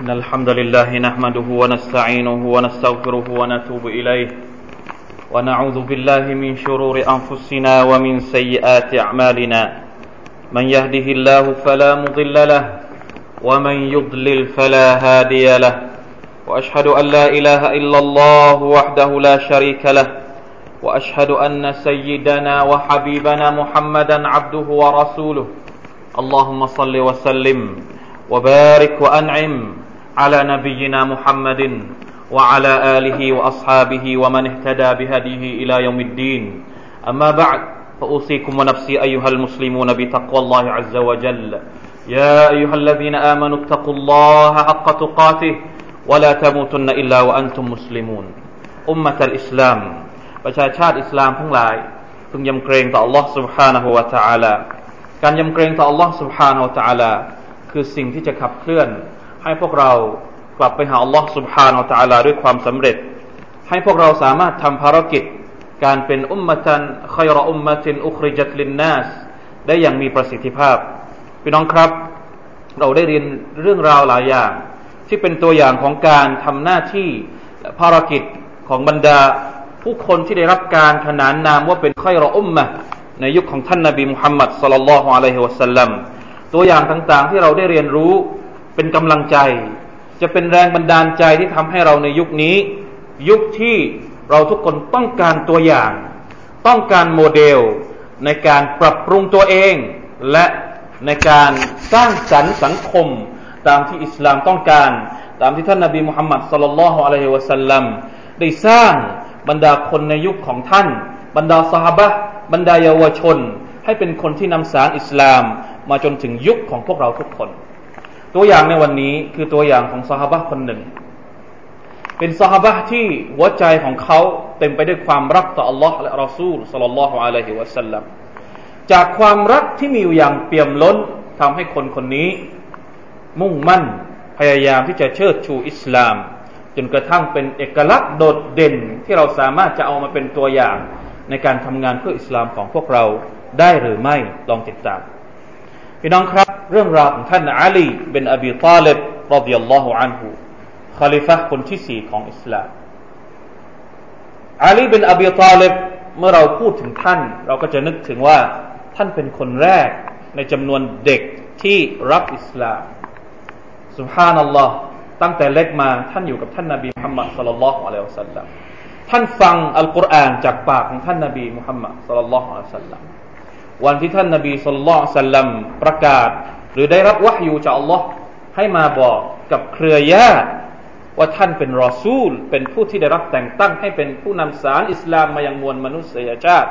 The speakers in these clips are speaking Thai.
إن الحمد لله نحمده ونستعينه ونستغفره ونتوب إليه. ونعوذ بالله من شرور أنفسنا ومن سيئات أعمالنا. من يهده الله فلا مضل له ومن يضلل فلا هادي له. وأشهد أن لا إله إلا الله وحده لا شريك له. وأشهد أن سيدنا وحبيبنا محمدا عبده ورسوله. اللهم صل وسلم وبارك وأنعم. على نبينا محمد وعلى آله وأصحابه ومن اهتدى بهديه إلى يوم الدين أما بعد فأوصيكم ونفسي أيها المسلمون بتقوى الله عز وجل يا أيها الذين آمنوا اتقوا الله حق تقاته ولا تموتن إلا وأنتم مسلمون أمة الإسلام ประชาชาติอิสลามทั้งหลายพึงยำเกรงต่อ Allah سبحانه และ تعالى การยำเกรงต่อ Allah سبحانه และ تعالى คือสิ่งที่จะขับเคลื่อน ให้พวกเรากลับไปหา Allah سبحانه และ تعالى ด้วยความสำเร็จ ให้พวกเราสามารถทำภารกิจ การเป็นอุมมะตันขยรอุมมะตินอุคริจัตลินนัสได้อย่างมีประสิทธิภาพ พี่น้องครับ เราได้เรียนเรื่องราวหลายอย่าง ที่เป็นตัวอย่างของการทำหน้าที่ภารกิจของบรรดาผู้คนที่ได้รับการขนานนามว่าเป็นค่อยรออุมมะในยุคของท่านนาบีมุฮัมมัดสลลัลลอฮุอะลัยฮิวะสัลลัมตัวอย่างต่างๆที่เราได้เรียนรู้ เป็นกำลังใจ จะเป็นแรงบันดาลใจที่ทำให้เราในยุคนี้ ยุคที่เราทุกคนต้องการตัวอย่าง ต้องการโมเดล ในการปรับปรุงตัวเอง และในการสร้างสรรค์สังคม ตามที่อิสลามต้องการ ตามที่ท่านนาบีมุฮัมมัดสลลัลลอฮุอะลัยฮิวะสัลลัมได้สร้างบรรดาคนในยุคของท่าน บรรดาสหบะบรรดาเยาวชน ให้เป็นคนที่นำสารอิสลาม มาจนถึงยุคของพวกเราทุกคน ตัวอย่างในวันนี้คือตัวอย่างของสหบะคนหนึ่ง เป็นสหบะที่หัวใจของเขาเต็มไปด้วยความรักต่อ Allah และ Rasul สัลลัลลอฮุอะลัยฮิวะสัลลัมจากความรักที่มีอยู่อย่างเปี่ยมล้นทำให้คนคนนี้ มุ่งมั่นพยายามที่จะเชิดชูอิสลาม จนกระทั่งเป็นเอกลักษณ์โดดเด่นที่เราสามารถจะเอามาเป็นตัวอย่างในการทำงานเพื่ออิสลามของพวกเราได้หรือไม่ลองติดตาม พี่น้องครับ เรื่องราวของท่านอาลีเป็นอบีตาเลบรดิยัลลอฮุอันฮูคาลิฟะคนที่สี่ของอิสลามอาลีเป็นอบีตาเลบเมื่อเราพูดถึงท่าน เราก็จะนึกถึงว่าท่านเป็นคนแรกในจำนวนเด็กที่รับอิสลามสุฮานัลลอฮ์ตั้งแต่เล็กมาท่านอยู่กับท่านนาบีมุฮัมมัดสลลัลลอฮุอะลัยฮิวสัลลัมท่านฟังอัลกุรอานจากปากของท่านนาบีมุฮัมมัดสลลัลลอฮุอะลัยฮิวสัลลัม วันที่ท่านนาบีสุลลัลละลัยฮิวสัลลัมประกาศ หรือได้รับวะฮยูจากอัลลอฮ์ให้มาบอกกับเครือญาติว่าท่านเป็นรอซูล เป็นผู้ที่ได้รับแต่งตั้งให้เป็นผู้นำสารอิสลามมายังมวลมนุษยชาติ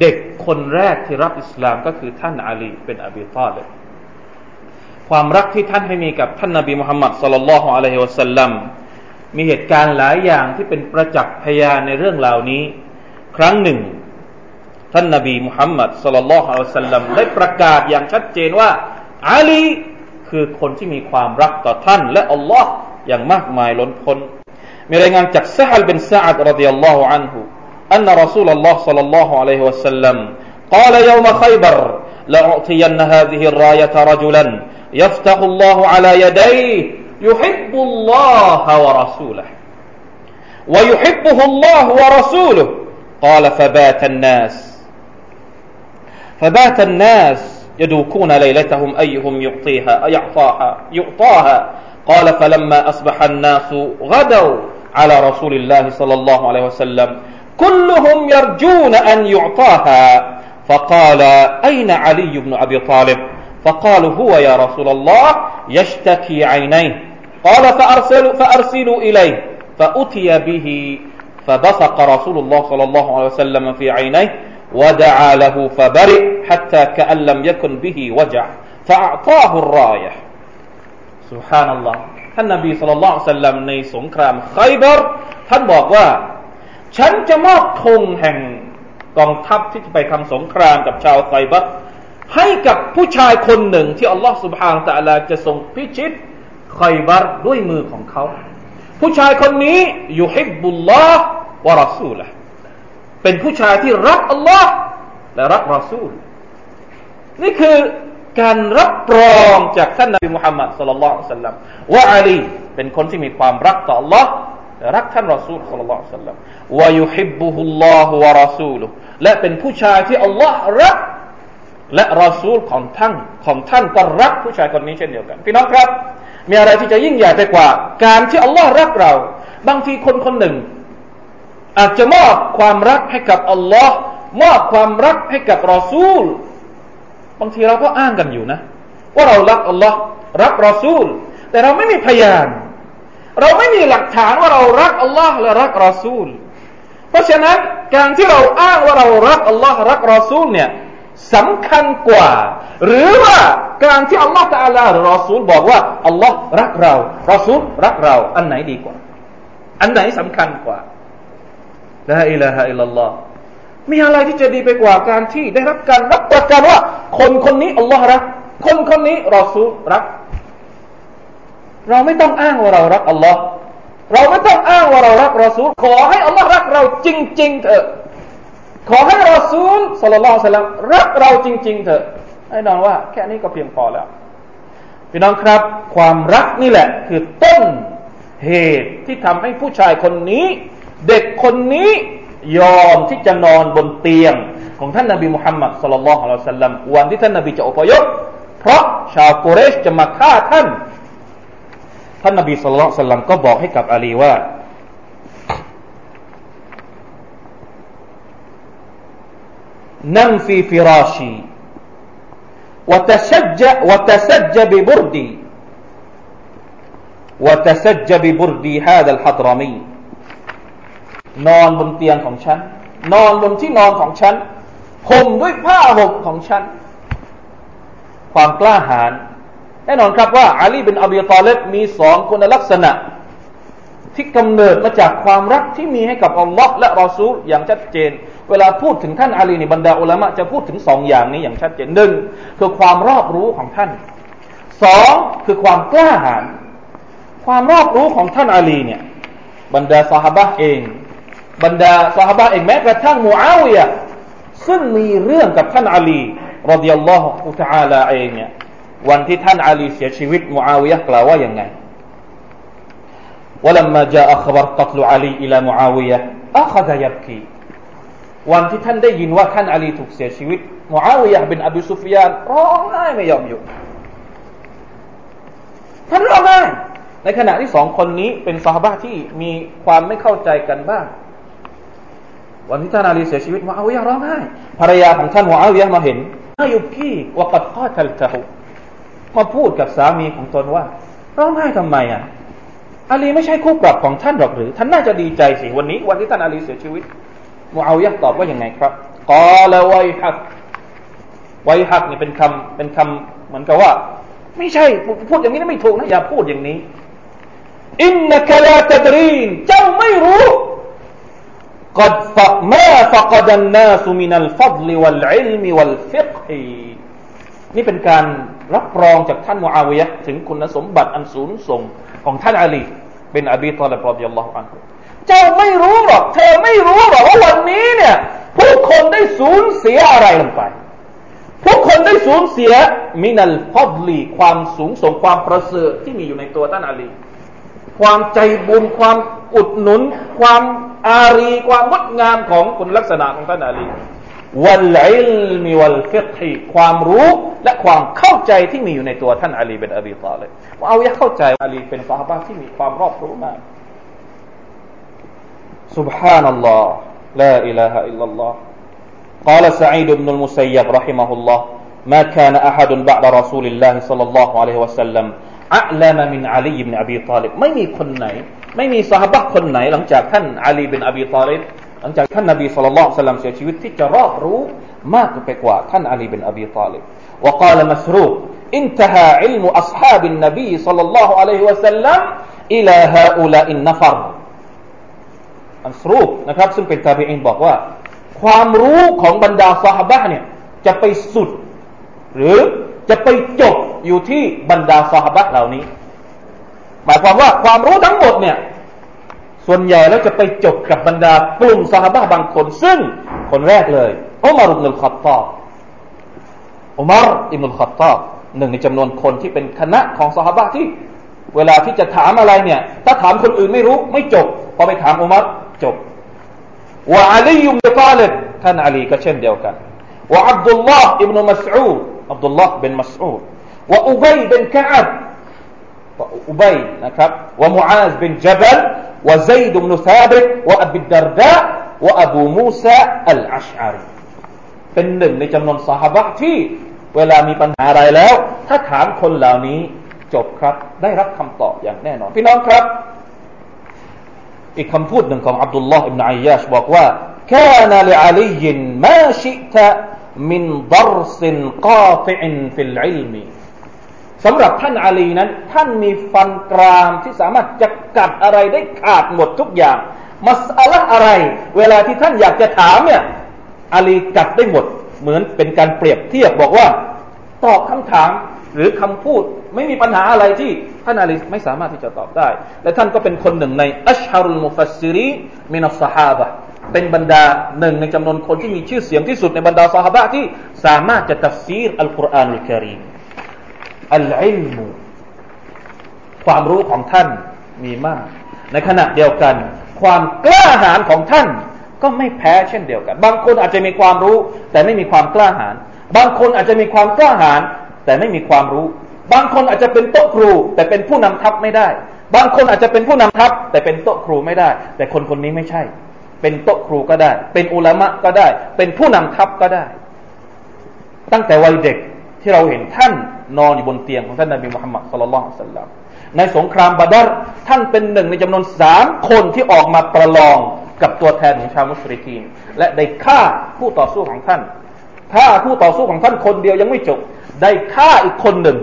เด็กคนแรกที่รับอิสลามก็คือท่านอาลีเป็นอบีตาเลบความรักที่ท่านให้มีกับท่านนาบีมุฮัมมัดสลลัลลอฮุอะลัยฮิวะสัลลัมมีเหตุการณ์หลายอย่างที่เป็นประจักษ์พยานในเรื่องเหล่านี้ ครั้งหนึ่ง ท่านนาบีมุฮัมมัดสลลัลลอฮุอะลัยฮิวะสัลลัมได้ประกาศอย่างชัดเจนว่าอาลีคือคนที่มีความรักต่อท่าน และอัลลอฮ์อย่างมากมายล้นพ้นมีรายงานจากซะฮัลบินซาอัดรดิยัลลอฮุอันฮุ أن رسول الله صلى الله عليه وسلم قال يوم خيبر لأعطين هذه الراية رجلا يفتح الله على يديه يحب الله ورسوله ويحبه الله ورسوله قال فبات الناس فبات الناس يدوكون ليلتهم أيهم يعطيها يعطاها يعطاها. قال فلما أصبح الناس غدوا على رسول الله صلى الله عليه وسلم. كلهم يرجون أن يعطاها. فقال أين علي بن أبي طالب؟ فقالوا هو يا رسول الله يشتكي عينيه. قال فأرسلوا, فأرسلوا إليه. فأتي به فبصق رسول الله صلى الله عليه وسلم في عينيه. ودعا له فبرئ حتى كأن لم يكن به وجع فأعطاه الراية سبحان الله ท่านนบีสุลต่านสัลลัมในสงครามไคเบอร์ท่านบอกว่า ฉันจะมอบธงแห่งกองทัพที่จะไปทำสงครามกับชาวไคเบอร์ให้กับผู้ชายคนหนึ่งที่อัลลอฮฺสุบฮานตะลาจะทรงพิชิตไคบารด้วยมือของเขา ผู้ชายคนนี้อยู่ฮิบบุลลอฮ์วะรัสูละ เป็นผู้ชายที่รักอัลลอฮ์และรักรัสูล นี่คือการรับรองจากท่านนบีมุฮัมมัดสุลลัลสัลลัมว่าอาลีเป็นคนที่มีความรักต่อ Allah รักท่านรอซูลสุลลัลสัลลัมวายุฮิบบุฮุลลอฮุวะรอซูลุและเป็นผู้ชายที่ Allah รัก และรอซูลของท่านของท่านก็รักผู้ชายคนนี้เช่นเดียวกัน พี่น้องครับ มีอะไรที่จะยิ่งใหญ่ไปกว่า การที่อัลลอฮ์รักเรา บางทีคนคนหนึ่ง อาจจะมอบความรักให้กับอัลลอฮ์มอบความรักให้กับรอซูล บางทีเราก็อ้างกันอยู่นะ ว่าเรารักอัลลอฮ์รักรอซูล แต่เราไม่มีพยาน เราไม่มีหลักฐานว่าเรารักอัลลอฮ์และรักรอซูล เพราะฉะนั้นการที่เราอ้างว่าเรารักอัลลอฮ์รักรอซูลเนี่ยสำคัญกว่า หรือว่าการที่อัลลอฮฺตาลาหรือรอซูลบอกว่าอัลลอฮ์รักเรารอซูลรักเรา อันไหนดีกว่า อันไหนสำคัญกว่า ลาอิลาฮะอิลลัลลอฮ์มีอะไรที่จะดีไปกว่าการที่ได้รับการรับประกันว่า คนคนนี้อัลลอฮ์รัก คนคนนี้รอซูลรัก เราไม่ต้องอ้างว่าเรารักอัลลอฮ์เราไม่ต้องอ้างว่าเรารักรอซูลขอให้อัลลอฮ์รักเราจริง ๆ เถอะ ขอให้รอซูลสลลัลลอฮุซัลลัมรักเราจริง ๆ เถอะแน่นอนว่า แค่นี้ก็เพียงพอแล้วพี่น้องครับ ความรักนี่แหละ คือต้นเหตุที่ทำให้ผู้ชายคนนี้ เด็กคนนี้ยอมที่จะนอนบนเตียง ของท่านนาบีมุฮัมมัดสุลลัลลอฮุอะลัยฮิสัลลัมวันที่ท่านนาบีจะอพยพเพราะชาวกุเรชจะมาฆ่าท่าน ท่านนาบีสุลต่านก็บอกให้กับอาลีว่า نم في فراشي وتسج وتسج ببردي وتسج ببردي هذا الحضرمي นอนบนเตียงของฉัน นอนบนที่นอนของฉันห่มด้วยผ้าห่มของฉัน ความกล้าหาญแน่นอนครับว่าอาลีบินอบีตาเลบมีสองคุณลักษณะ ที่กำเนิดมาจากความรักที่มีให้กับอัลลอฮ์และรอซูลอย่างชัดเจน เวลาพูดถึงท่านอาลีในบรรดาอุลามะจะพูดถึงสองอย่างนี้อย่างชัดเจนหนึ่งคือความรอบรู้ของท่านสองคือความกล้าหาญความรอบรู้ของท่านอาลีเนี่ย บรรดาสหบะเอง บรรดาสหบะเองแม้กระทั่งมูอาวิยะซึ่งมีเรื่องกับท่านอาลีรดิยัลลอฮุตะอาลาเองเนี่ยวันที่ท่านอาลีเสียชีวิตมูอาวิยะกล่าวว่าอย่างไง ولما جاء خبر قتل علي إلى معاوية أخذ يبكي วันที่ท่านได้ยินว่าท่านอาลีถูกเสียชีวิตมูอาวิยะบินอบูซุฟยานร้องไห้ไม่ยอมหยุดท่านร้องไห้ในขณะที่สองคนนี้เป็นซาฮาบะที่มีความไม่เข้าใจกันบ้าง วันที่ท่านอาลีเสียชีวิตมูอาวิยะร้องไห้ภรรยาของท่านมูอาวิยะมาเห็นอายุกี้ว่ากัดข้อทัลตะหุมาพูดกับสามีของตนว่า ร้องไห้ทำไมอะอาลีไม่ใช่คู่ปรับของท่านหรอกหรือ ท่านน่าจะดีใจสิวันนี้ วันที่ท่านอาลีเสียชีวิตมูอาวิยะตอบว่าอย่างไงครับกอละไวฮักไวฮักนี่เป็นคำเป็นคำเหมือนกับว่า ไม่ใช่พูดอย่างนี้ไม่ถูกนะอย่าพูดอย่างนี้อินนักลาตดรีนเจ้าไม่รู้ กัดฟักมาฟักดันนาสุมินัลฟัดลิวัลอิลมิวัลฟิกฮีนี่เป็นการรับรองจากท่านมูอาวิยะถึงคุณสมบัติอันสูงส่งของท่านอาลีเป็นอบีตอลบรอบิยัลลอฮุอันเจ้าไม่รู้หรอกเธอไม่รู้หรอกว่าวันนี้เนี่ยผู้คนได้สูญเสียอะไรลงไปผู้คนได้สูญเสียمن الفضلความสูงส่งความประเสริฐที่มีอยู่ในตัวท่านอาลี ความใจบุญความอุดหนุน ความอารี ความงดงามของคุณลักษณะของท่านอาลีวัลอิลมีวัลฟิกฮีความรู้และความเข้าใจที่มีอยู่ในตัวท่านอาลีเป็นอบีตาเลยว่าเอาอยากเข้าใจอาลีเป็นสาบะที่มีความรอบรู้มาก سبحان الله لا إله إلا الله قال سعيد بن المسيب رحمه الله ما كان أحد بعد رسول الله صلى الله عليه وسلم أعلم من علي بن أبي طالب ไม่มีคนไหนไม่มีสหบะคนไหนหลังจากท่านอาลีบินอบีตาลิบหลังจากท่านนบีสุลต่านสัลลัมเสียชีวิตที่จะรอบรู้มากไปกว่าท่านอาลีบินอบีตาลิบ وقال مسروق انتهى علم أصحاب النبي صلى الله عليه وسلم إلى هؤلاء النفر อันสรูปนะครับซึ่งเป็นตาบีอินบอกว่า ความรู้ของบรรดาซาฮาบะเนี่ยจะไปสุด หรือจะไปจบ บ อยู่ที่บรรดาซาฮาบะเหล่านี้ หมายความว่าความรู้ทั้งหมดเนี่ย ส่วนใหญ่แล้วจะไปจบกับบรรดากลุ่มซาฮาบะบางคน ซึ่งคนแรกเลยอุมารอิบนุลขัตตาบอุมารอิบนุลขัตตาบหนึ่งในจำนวนคนที่เป็นคณะของสหบะที่ เวลาที่จะถามอะไรเนี่ย ถ้าถามคนอื่นไม่รู้ไม่จบ พอไปถามอุมัรจบวะอาลียุมตาลิบท่านอาลีก็เช่นเดียวกันวะอับดุลลอฮ์อิบนุมัสอูดอับดุลลอฮ์เป็นมัสอูด วะอุบัยเป็นกะอับอุบัยนะครับวะมุอาซเป็นจับลวะซัยดบนุซาบิตวะอับิดดารดาวะอบูมูซาอัลอัชอารีเป็นหนึ่งในจำนวนสหบะที่เวลามีปัญหาอะไรแล้ว ถ้าถามคนเหล่านี้จบครับ ได้รับคำตอบอย่างแน่นอน พี่น้องครับ อีกคำพูดหนึ่งของอับดุลลอฮ์อิบนาอิยาชบอกว่า كان لعلي ما شئت من ضرس قاطع في العلم สำหรับท่านอาลีนั้น ท่านมีฟันกรามที่สามารถจะกัดอะไรได้ขาดหมดทุกอย่าง مسألةอะไร เวลาที่ท่านอยากจะถามเนี่ยอาลีกัดได้หมด เหมือนเป็นการเปรียบเทียบบอกว่า ตอบคำถามหรือคำพูดไม่มีปัญหาอะไรที่ท่านอาลีไม่สามารถที่จะตอบได้ และท่านก็เป็นคนหนึ่งในأشهر المفسرين من الصحابةเป็นบรรดาหนึ่งในจำนวนคนที่มีชื่อเสียงที่สุดในบรรดาซาฮาบะที่สามารถจะตัฟซีรอัลกุรอานอัลกิริม العلمความรู้ของท่านมีมาก ในขณะเดียวกัน ความกล้าหาญของท่านก็ไม่แพ้เช่นเดียวกัน บางคนอาจจะมีความรู้ แต่ไม่มีความกล้าหาญบางคนอาจจะมีความกล้าหาญแต่ไม่มีความรู้ บางคนอาจจะเป็นโต๊ะครู แต่เป็นผู้นำทัพไม่ได้ บางคนอาจจะเป็นผู้นำทัพ แต่เป็นโต๊ะครูไม่ได้ แต่คนคนนี้ไม่ใช่ เป็นโต๊ะครูก็ได้ เป็นอุลามะก็ได้ เป็นผู้นำทัพก็ได้ ตั้งแต่วัยเด็กที่เราเห็นท่าน นอนอยู่บนเตียงของท่านนบีมุฮัมมัดสุลลัลสัลลัมในสงครามบาดรท่านเป็นหนึ่งในจำนวนสามคนที่ออกมาประลองกับตัวแทนของชาวมุสลิมและได้ฆ่าผู้ต่อสู้ของท่าน ถ้าผู้ต่อสู้ของท่านคนเดียวยังไม่จบ ได้ฆ่าอีกคนหนึ่ง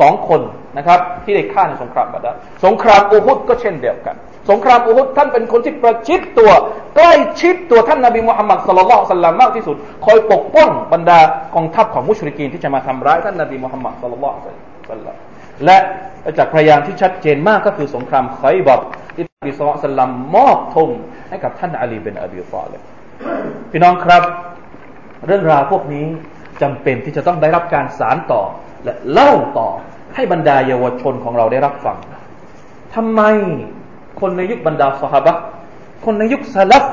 สองคนนะครับ ที่ได้ฆ่าในสงครามบาดรสงครามอูฮุดก็เช่นเดียวกัน สงครามอูฮุดท่านเป็นคนที่ประชิดตัว ใกล้ชิดตัวท่านนาบีมุฮัมมัดสุลลัลสัลลัมมากที่สุด คอยปกป้องบรรดากองทัพของมุชริกีนที่จะมาทำร้ายท่านนาบีมุฮัมมัดสุลลัลสัลลัมและจากพยานที่ชัดเจนมากก็คือสงครามไคบับที่นบีสุลต่านมอบธงให้กับท่านอาลีเป็นอบีตาเลยพี่น้องครับ เรื่องราวพวกนี้จำเป็นที่จะต้องได้รับการสารต่อ และเล่าต่อให้บรรดาเยาวชนของเราได้รับฟังทำไม คนในยุคบรรดาสหบะคนในยุคสลับ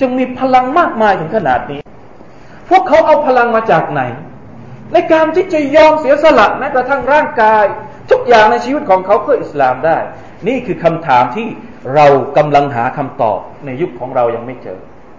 จึงมีพลังมากมายถึงขนาดนี้ พวกเขาเอาพลังมาจากไหน ในการที่จะยอมเสียสละแม้กระทั่งร่างกาย ทุกอย่างในชีวิตของเขาเพื่ออิสลามได้ นี่คือคำถามที่เรากำลังหาคำตอบในยุคของเรายังไม่เจอ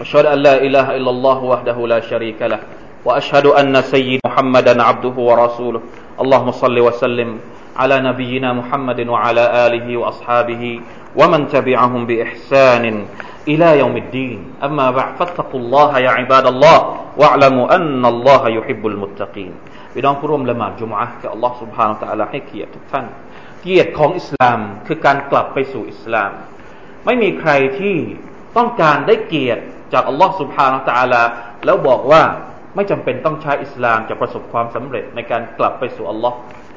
أشهد أن لا إله إلا الله وحده لا شريك له وأشهد أن سيد محمدا عبده ورسوله. اللهم صل وسلم على نبينا محمد وعلى آله وأصحابه ومن تبعهم بإحسان إلى يوم الدين. أما بعد فاتقوا الله يا عباد الله واعلموا أن الله يحب المتقين. بدون فروم لما الجمعة الله سبحانه และ قلب بيسو إسلام ไม่มีใครที่ต้องการได้เกียรติ จากอัลลอฮ์สุบฮานาตะอลาแล้วบอกว่าไม่จำเป็นต้องใช้อิสลามจะประสบความสำเร็จในการกลับไปสู่อัลลอฮ์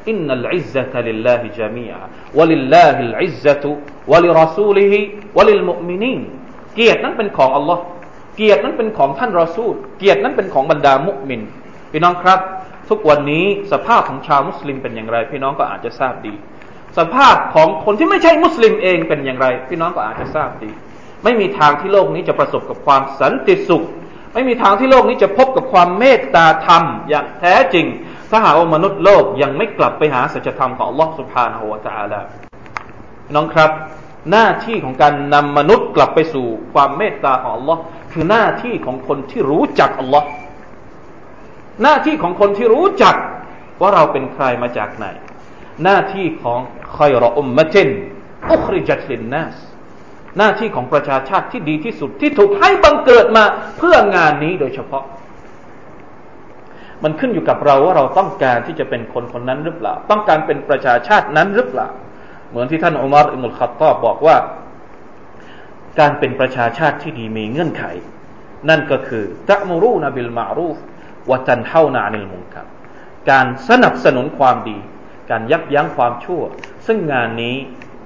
إن العزة لله جميعا ولله العزة ولرسوله وللمؤمنينเกียรตินั้นเป็นของอัลลอฮ์เกียรตินั้นเป็นของท่านรอซูล เกียรตินั้นเป็นของบรรดามุมินพี่น้องครับ ทุกวันนี้สภาพของชาวมุสลิมเป็นอย่างไร พี่น้องก็อาจจะทราบดี สภาพของคนที่ไม่ใช่มุสลิมเองเป็นอย่างไร พี่น้องก็อาจจะทราบดี ไม่มีทางที่โลกนี้จะประสบกับความสันติสุข ไม่มีทางที่โลกนี้จะพบกับความเมตตาธรรมอย่างแท้จริง ถ้าหากว่ามนุษย์โลกยังไม่กลับไปหาสัจธรรมของอัลลอฮ์สุบฮานาหัวตาลาน้องครับ หน้าที่ของการนำมนุษย์กลับไปสู่ความเมตตาของอัลลอฮ์คือหน้าที่ของคนที่รู้จักอัลลอฮ์หน้าที่ของคนที่รู้จักว่าเราเป็นใครมาจากไหน หน้าที่ของคอยรออุมมะจินอุคริจัตลินนัส หน้าที่ของประชาชาติที่ดีที่สุดที่ถูกให้บังเกิดมาเพื่องานนี้โดยเฉพาะ มันขึ้นอยู่กับเราว่าเราต้องการที่จะเป็นคนคนนั้นหรือเปล่า ต้องการเป็นประชาชาตินั้นหรือเปล่า เหมือนที่ท่านอุมารอิมุลขัตตอบบอกว่า การเป็นประชาชาติที่ดีมีเงื่อนไข นั่นก็คือตะมูรูนบิลมารูฟวะตันเท่านานิลมุนครับการสนับสนุนความดี การยับยั้งความชั่ว ซึ่งงานนี้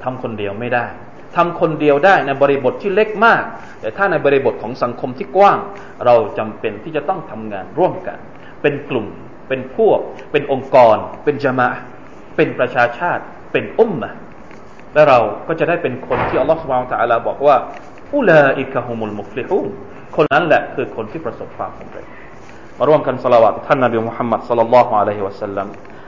ทำคนเดียวไม่ได้ ทำคนเดียวได้ในบริบทที่เล็กมาก แต่ถ้าในบริบทของสังคมที่กว้าง เราจำเป็นที่จะต้องทำงานร่วมกัน เป็นกลุ่ม เป็นพวก เป็นองค์กร เป็นจามะเป็นประชาชาติ เป็นอุมมะและเราก็จะได้เป็นคนที่อัลลอฮฺสุบานตะอัลาบอกว่าอุลาอิกะฮุมุลมุฟลิฮูนคนนั้นแหละคือคนที่ประสบความสำเร็จมาร่วมกันสละวะท่านนบีมุฮัมมัดสัลลัลลอฮุอะลัยฮิวะสัลลัม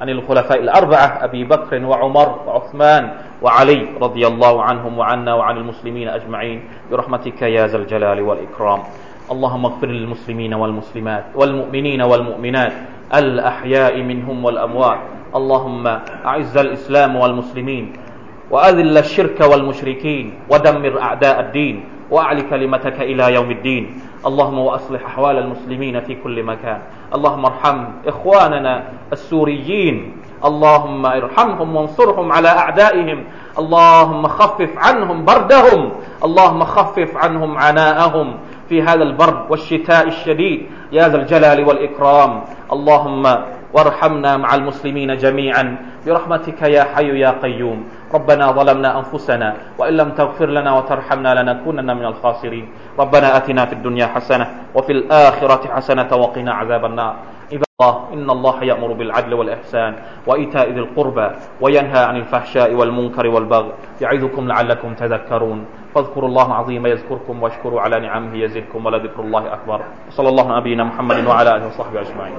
عن الخلفاء الأربعة أبي بكر وعمر وعثمان وعلي رضي الله عنهم وعنا وعن المسلمين أجمعين. برحمتك يا ذا الجلال والإكرام. اللهم اغفر للمسلمين والمسلمات والمؤمنين والمؤمنات الأحياء منهم والأموات. اللهم أعز الإسلام والمسلمين وأذل الشرك والمشركين ودمر أعداء الدين وأعل كلمتك إلى يوم الدين. اللهم وأصلح أحوال المسلمين في كل مكان. اللهم ارحم إخواننا السوريين. اللهم ارحمهم وانصرهم على أعدائهم. اللهم خفف عنهم بردهم. اللهم خفف عنهم عناءهم في هذا البرد والشتاء الشديد. يا ذا الجلال والإكرام. اللهم وارحمنا مع المسلمين جميعا. برحمتك يا حي يا قيوم. ربنا ظلمنا أنفسنا وإن لم تغفر لنا وترحمنا لنكونن من الخاسرين. ربنا آتنا في الدنيا حسنة وفي الآخرة حسنة وقنا عذاب النار. الله إن الله يأمر بالعدل والإحسان وإيتاء ذي القربى وينهى عن الفحشاء والمنكر والبغي. يعظكم لعلكم تذكرون. فاذكروا الله العظيم يذكركم واشكروا على نعمه يزدكم ولذكر الله أكبر. صلى الله على نبينا محمد وعلى آله وصحبه أجمعين.